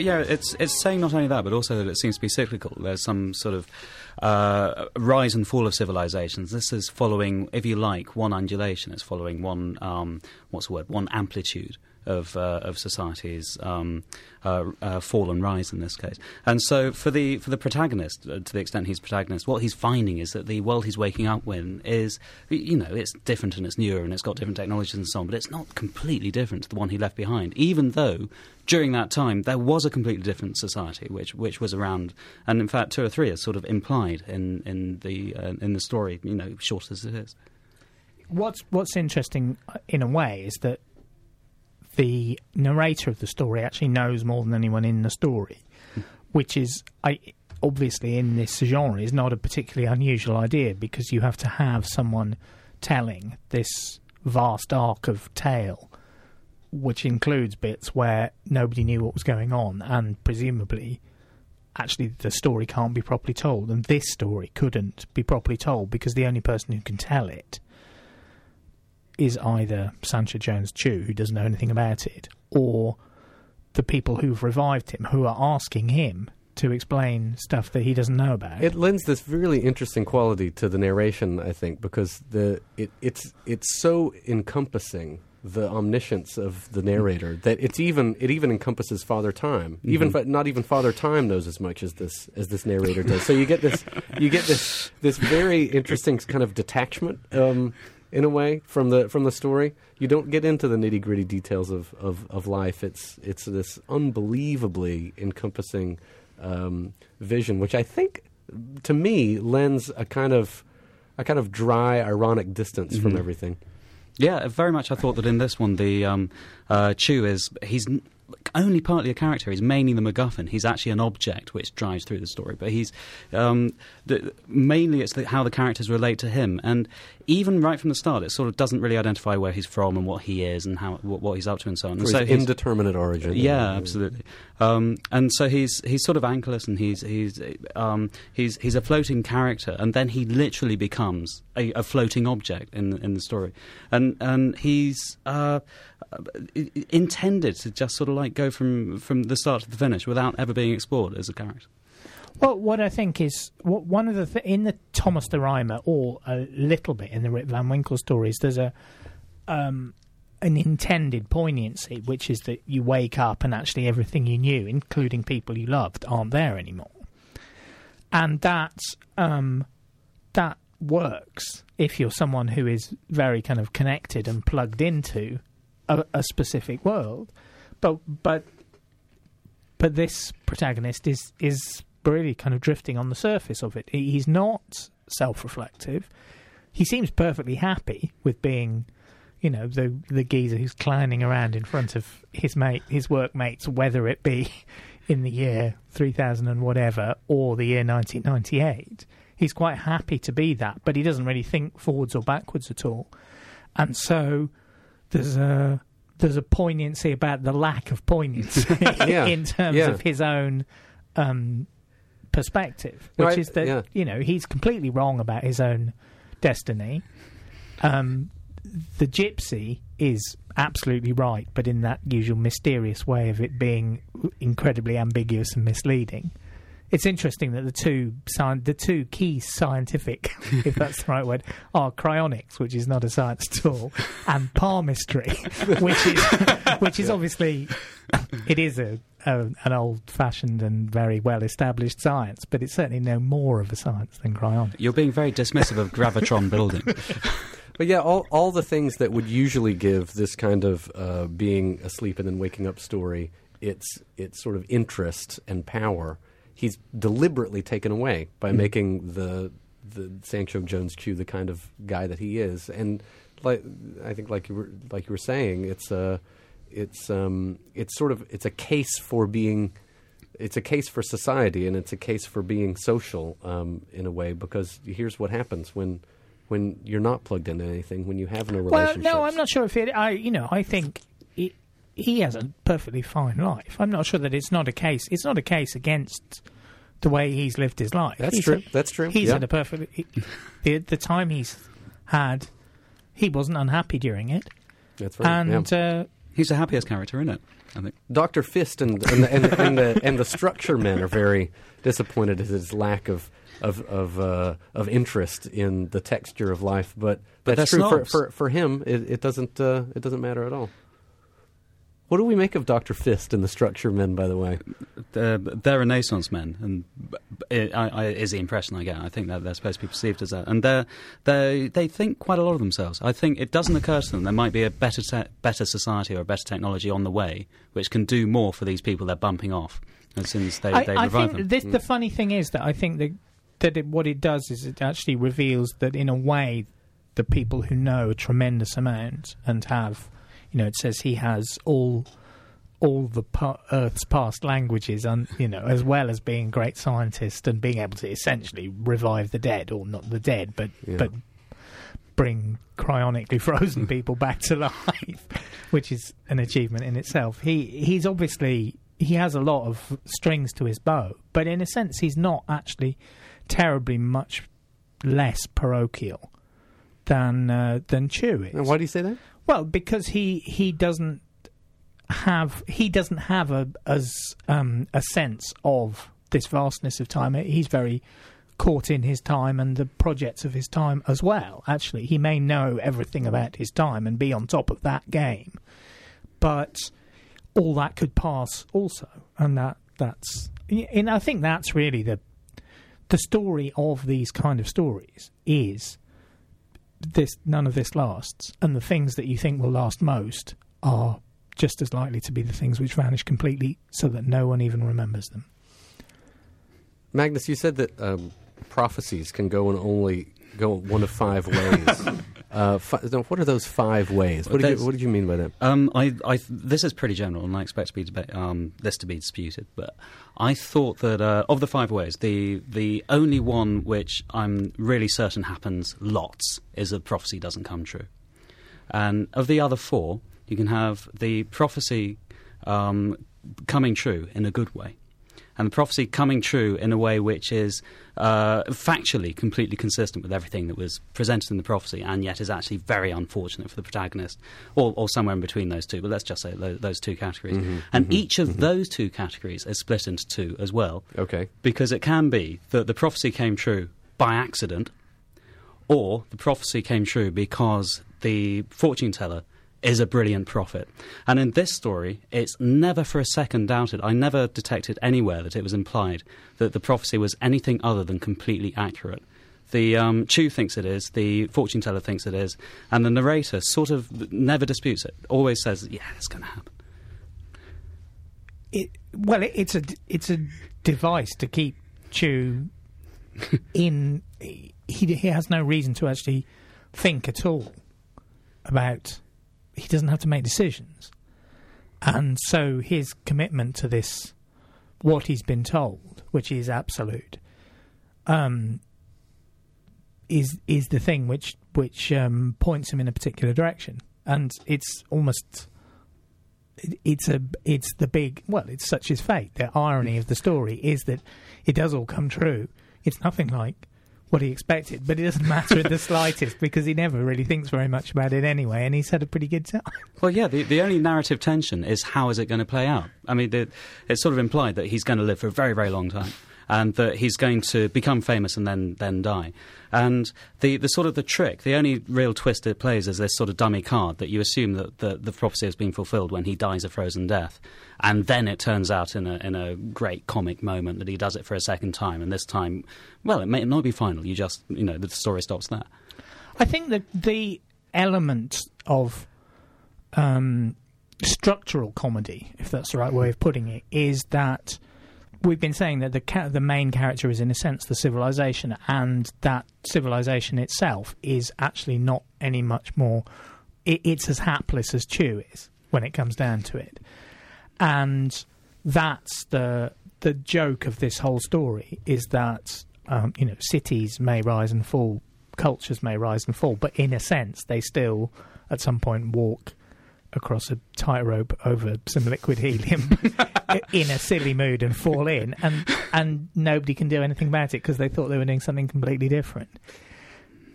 But yeah, it's it's saying not only that, but also that it seems to be cyclical. There's some sort of uh, rise and fall of civilizations. This is following, if you like, one undulation. It's following one um, what's the word? One amplitude of uh, of society's um, uh, uh, fall and rise in this case. And so for the for the protagonist, uh, to the extent he's protagonist, what he's finding is that the world he's waking up in is you know it's different and it's newer and it's got different technologies and so on, but it's not completely different to the one he left behind. Even though during that time there was a completely different society which which was around, and in fact two or three are sort of implied in in the uh, in the story. You know, short as it is. What's what's interesting uh, in a way is that the narrator of the story actually knows more than anyone in the story, hmm. which is I, obviously in this genre is not a particularly unusual idea because you have to have someone telling this vast arc of tale, which includes bits where nobody knew what was going on, and presumably, actually, the story can't be properly told, and this story couldn't be properly told because the only person who can tell it is either Sancho Jones Chu, who doesn't know anything about it, or the people who've revived him, who are asking him to explain stuff that he doesn't know about. It lends this really interesting quality to the narration, I think, because the it, it's it's so encompassing the omniscience of the narrator that it's even it even encompasses Father Time. Mm-hmm. Even not even Father Time knows as much as this as this narrator does. So you get this you get this this very interesting kind of detachment. Um, in a way from the from the story. You don't get into the nitty gritty details of, of, of life. It's it's this unbelievably encompassing um, vision, which I think to me lends a kind of a kind of dry, ironic distance mm-hmm. from everything. Yeah, very much. I thought that in this one, the um, uh, Chu is he's only partly a character. He's mainly the MacGuffin. He's actually an object which drives through the story. But he's um, the, mainly it's the, how the characters relate to him. And even right from the start, it sort of doesn't really identify where he's from and what he is and how what, what he's up to and so on. And so indeterminate origin. yeah, absolutely. Um, and so he's he's sort of anchorless, and he's he's um, he's he's a floating character, and then he literally becomes a, a floating object in in the story, and and he's uh, intended to just sort of like go from from the start to the finish without ever being explored as a character. Well, what I think is what one of the th- in the Thomas the Rhymer, or a little bit in the Rip Van Winkle stories, there's a um, an intended poignancy, which is that you wake up and actually everything you knew, including people you loved, aren't there anymore, and that um, that works if you're someone who is very kind of connected and plugged into a, a specific world, but but but this protagonist is is really kind of drifting on the surface of it. He- He's not self-reflective. He seems perfectly happy with being, you know, the the geezer who's clowning around in front of his mate, his workmates, whether it be in the year three thousand and whatever or the year nineteen ninety eight. He's quite happy to be that, but he doesn't really think forwards or backwards at all. And so there's a there's a poignancy about the lack of poignancy Yeah, in terms yeah. of his own um, perspective, which I- is that yeah. you know he's completely wrong about his own destiny. Um, the gypsy is absolutely right, but in that usual mysterious way of it being incredibly ambiguous and misleading. It's interesting that the two sci- the two key scientific, if that's the right word, are cryonics, which is not a science at all, and palmistry, which is which is obviously it is a, a an old fashioned and very well established science, but it's certainly no more of a science than cryonics. You're being very dismissive of gravitron building. But yeah, all all the things that would usually give this kind of uh, being asleep and then waking up story its its sort of interest and power, he's deliberately taken away by making the the Sancho Jones Q the kind of guy that he is. And like I think, like you were like you were saying, it's a it's um it's sort of it's a case for being it's a case for society and it's a case for being social um, in a way because here's what happens when when you're not plugged into anything when you have no relationship. Well, no, I'm not sure if it. I, you know, I think he, he has a perfectly fine life. I'm not sure that it's not a case. It's not a case against the way he's lived his life. That's He's true. had- That's true. He's Yeah. had a perfectly he- the the time he's had. He wasn't unhappy during it, That's right. yeah. and uh, He's the happiest character in it, I think. Dr. Fist and and the, and, the, and, the, and the structure men are very disappointed at his lack of of of, uh, of interest in the texture of life. But But that's they're true for, for for him. It, it doesn't uh, it doesn't matter at all. What do we make of Dr. Fist and the structure men? By the way, They're, they're Renaissance men, and it, I, I, is the impression I get. I think that they're supposed to be perceived as that, and they they they think quite a lot of themselves. I think it doesn't occur to them there might be a better te- better society or a better technology on the way, which can do more for these people they're bumping off as soon as they, I, they I revive think them. this, the mm. funny thing is that I think that that it, what it does is it actually reveals that in a way the people who know a tremendous amount and have, you know, it says he has all all the pa- Earth's past languages, and you know, as well as being a great scientist and being able to essentially revive the dead, or not the dead, but Yeah. but bring cryonically frozen people back to life, which is an achievement in itself. He he's obviously he has a lot of strings to his bow, but in a sense, he's not actually terribly much less parochial than uh, than Chu is. and why do you say that? Well, because he he doesn't have he doesn't have a as um, a sense of this vastness of time. He's very caught in his time and the projects of his time as well. Actually, he may know everything about his time and be on top of that game, but all that could pass also, and that that's and I think that's really the the story of these kind of stories is this none of this lasts, and the things that you think will last most are just as likely to be the things which vanish completely, so that no one even remembers them. Magnus, you said that um, prophecies can go in only go one of five ways. Uh, fi- no, what are those five ways? What did, you, what did you mean by that? Um, I, I, this is pretty general, and I expect to be deba- um, this to be disputed. But I thought that uh, of the five ways, the the only one which I'm really certain happens lots is that prophecy doesn't come true. And of the other four, you can have the prophecy um, coming true in a good way, and the prophecy coming true in a way which is uh, factually completely consistent with everything that was presented in the prophecy, and yet is actually very unfortunate for the protagonist, or, or somewhere in between those two. But let's just say those, those two categories. Mm-hmm, and mm-hmm, each of mm-hmm. those two categories is split into two as well, Okay. because it can be that the prophecy came true by accident, or the prophecy came true because the fortune teller is a brilliant prophet. And in this story, it's never for a second doubted. I never detected anywhere that it was implied that the prophecy was anything other than completely accurate. The um, Chu thinks it is, the fortune teller thinks it is, and the narrator sort of never disputes it. Always says, "Yeah, it's going to happen." it, well, it, it's a it's a device to keep Chu in. He he has no reason to actually think at all about. He doesn't have to make decisions, and so his commitment to this, what he's been told, which is absolute, um, is is the thing which which um, points him in a particular direction, and it's almost it's a it's the big well it's such is fate. The irony of the story is that it does all come true. It's nothing like what he expected but it doesn't matter in the slightest because he never really thinks very much about it anyway and he's had a pretty good time Well, yeah, the, the only narrative tension is how is it going to play out? I mean, the, it's sort of implied that he's going to live for a very, very long time and that he's going to become famous and then, then die. And the, the sort of the trick, the only real twist it plays is this sort of dummy card that you assume that the, the prophecy has been fulfilled when he dies a frozen death. And then it turns out in a, in a great comic moment that he does it for a second time. And this time, well, it may not be final. You just, you know, the story stops there. I think that the element of um, structural comedy, if that's the right way of putting it, is that we've been saying that the ca- the main character is in a sense the civilization, and that civilization itself is actually not any much more. It, it's as hapless as Chu is when it comes down to it, and that's the the joke of this whole story is that um, you know cities may rise and fall, cultures may rise and fall, but in a sense they still at some point walk across a tightrope over some liquid helium in a silly mood and fall in, and and nobody can do anything about it because they thought they were doing something completely different.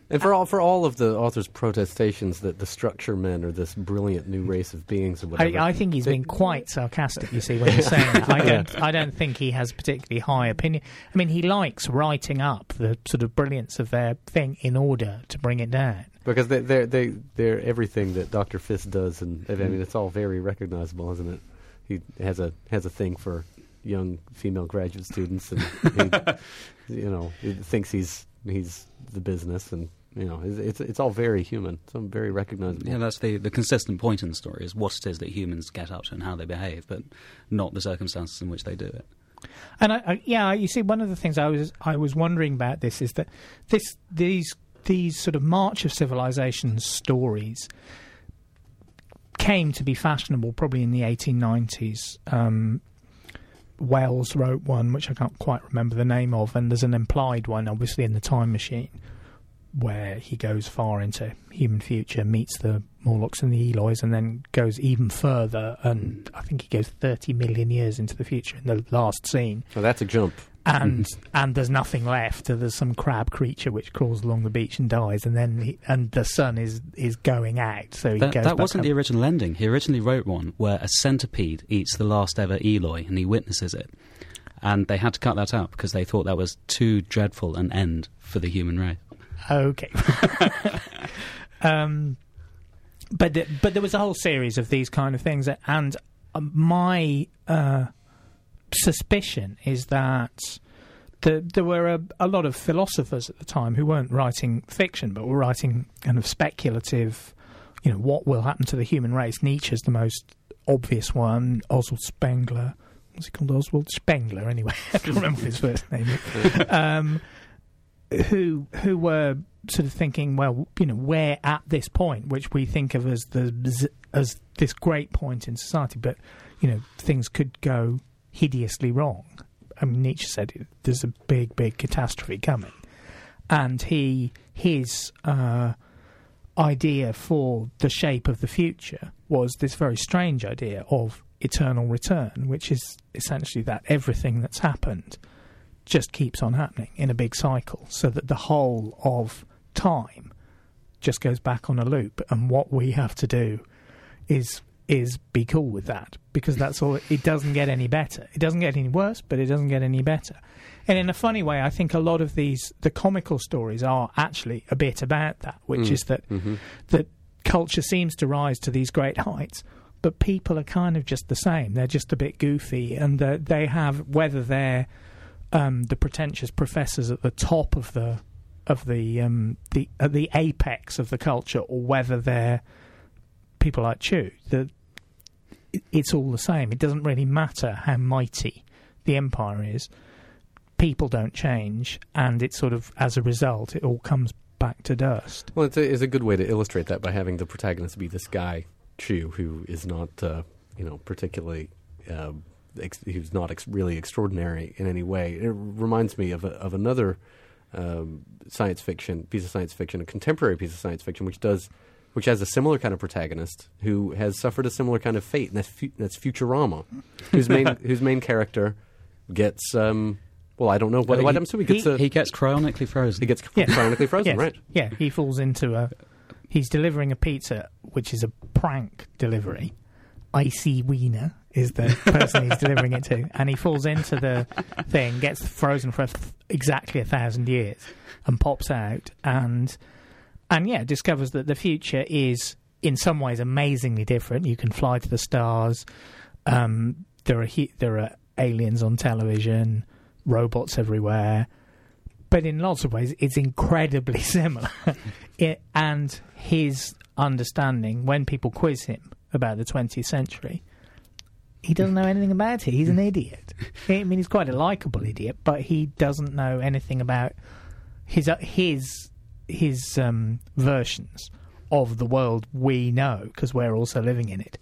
And for all for all of the author's protestations that the structure men are this brilliant new race of beings or whatever, I, I think he's they- been quite sarcastic. You see, when he's saying that, I don't, I don't think he has particularly high opinion. I mean, he likes writing up the sort of brilliance of their thing in order to bring it down. Because they they they they're everything that Doctor Fisk does, and I mean mm-hmm. it's all very recognizable, isn't it? He has a has a thing for young female graduate students, and he, you know he thinks he's he's the business, and you know it's it's, it's all very human, so very recognizable. Yeah, that's the, the consistent point in the story is what it is that humans get up to and how they behave, but not the circumstances in which they do it. And I, I, yeah, you see, one of the things I was I was wondering about this is that this these these sort of March of Civilizations stories came to be fashionable probably in the 1890s. Um, Wells wrote one which I can't quite remember the name of, and there's an implied one, obviously, in the Time Machine, where he goes far into human future, meets the Morlocks and the Elois, and then goes even further, and I think he goes 30 million years into the future in the last scene. So that's a jump. And and there's nothing left. There's some crab creature which crawls along the beach and dies, and then he, and the sun is is going out. So he That, goes. that wasn't up. the original ending. He originally wrote one where a centipede eats the last ever Eloi and he witnesses it. And they had to cut that out because they thought that was too dreadful an end for the human race. Okay. um, but the, but there was a whole series of these kind of things, and my uh, suspicion is that the, there were a, a lot of philosophers at the time who weren't writing fiction, but were writing kind of speculative. You know, what will happen to the human race? Nietzsche's the most obvious one. Oswald Spengler. What's he called? Oswald Spengler, anyway. I can't remember his first name um, who who were sort of thinking, well, you know, we're at this point, which we think of as the as this great point in society, but you know, things could go hideously wrong. I mean, Nietzsche said there's a big, big catastrophe coming, and he his uh, idea for the shape of the future was this very strange idea of eternal return, which is essentially that everything that's happened just keeps on happening in a big cycle, so that the whole of time just goes back on a loop, and what we have to do is is be cool with that because that's all. It doesn't get any better. It doesn't get any worse, but it doesn't get any better. And in a funny way, I think a lot of these the comical stories are actually a bit about that, which Mm. is that Mhm. that culture seems to rise to these great heights, but people are kind of just the same. They're just a bit goofy, and they have whether they're um, the pretentious professors at the top of the of the um, the at the apex of the culture, or whether they're people like Chu. that it's all the same. It doesn't really matter how mighty the empire is. People don't change, and it's sort of as a result, it all comes back to dust. Well, it's a, it's a good way to illustrate that by having the protagonist be this guy, Chu, who is not, uh, you know, particularly, uh, ex- who's not ex- really extraordinary in any way. It reminds me of, a, of another um, science fiction, piece of science fiction, a contemporary piece of science fiction, which does, which has a similar kind of protagonist who has suffered a similar kind of fate, and that's, fu- that's Futurama, whose main, whose main character gets, um, well, I don't know what, Uh, what he- happens to him. He gets, he- a, He gets cryonically frozen. he gets Yeah. cryonically frozen, Yes. right? Yeah, he falls into a. He's delivering a pizza, which is a prank delivery. I.C. Wiener is the person he's delivering it to, and he falls into the thing, gets frozen for a th- exactly a thousand years, and pops out, and and yeah, discovers that the future is in some ways amazingly different. You can fly to the stars. Um, there are he- there are aliens on television, robots everywhere but in lots of ways it's incredibly similar. it, and his understanding, when people quiz him about the 20th century, he doesn't know anything about it. He's an idiot. I mean, he's quite a likable idiot, but he doesn't know anything about his uh, his his um, versions of the world we know because we're also living in it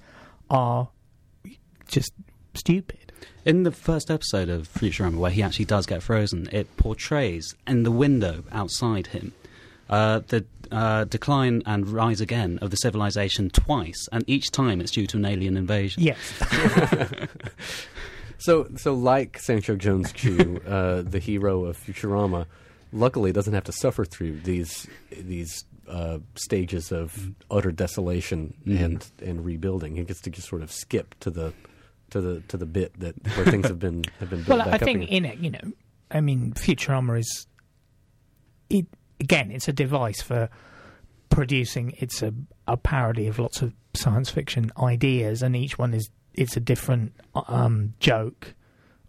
are just stupid. In the first episode of Futurama, where he actually does get frozen, it portrays in the window outside him uh, the uh, decline and rise again of the civilization twice, and each time it's due to an alien invasion. Yes. So, so like Sancho Jones Chu, uh, the hero of Futurama, luckily it doesn't have to suffer through these these uh, stages of utter desolation Mhm. and and rebuilding. He gets to just sort of skip to the to the to the bit that where things have been have been built well, back I up think again. in it, you know, I mean, Futurama is it again. It's a device for producing. It's a, a parody of lots of science fiction ideas, and each one is it's a different um, joke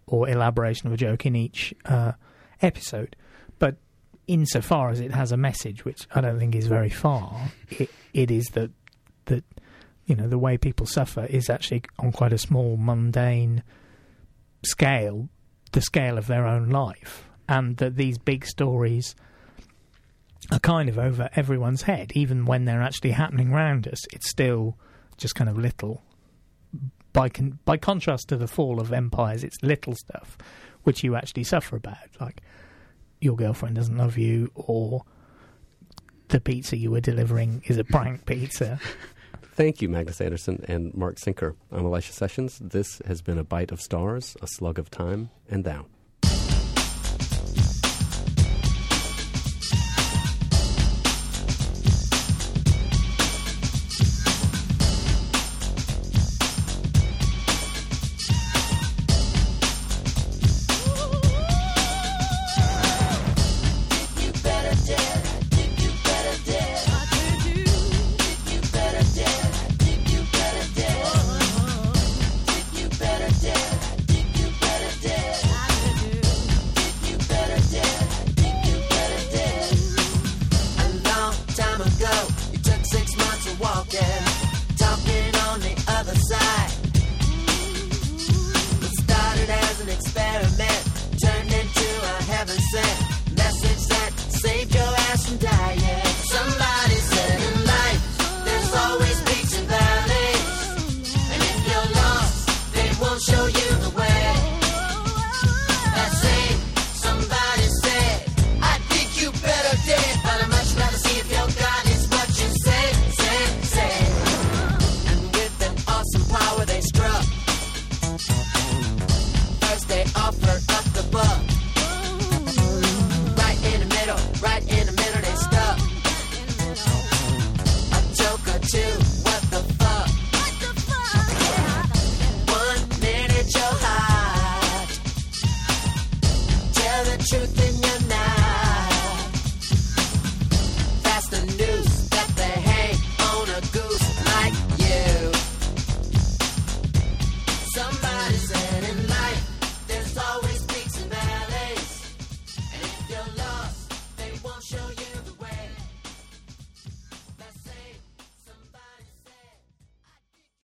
or elaboration of a joke in each uh, episode. But insofar as it has a message, which I don't think is very far, it, it is that that you know the way people suffer is actually on quite a small, mundane scale, the scale of their own life, and that these big stories are kind of over everyone's head, even when they're actually happening around us. It's still just kind of little. By con- by contrast to the fall of empires, it's little stuff which you actually suffer about, like your girlfriend doesn't love you, or the pizza you were delivering is a prank pizza. Thank you, Magnus Anderson and Mark Sinker. I'm Elisha Sessions. This has been a bite of stars, a slug of time, and thou.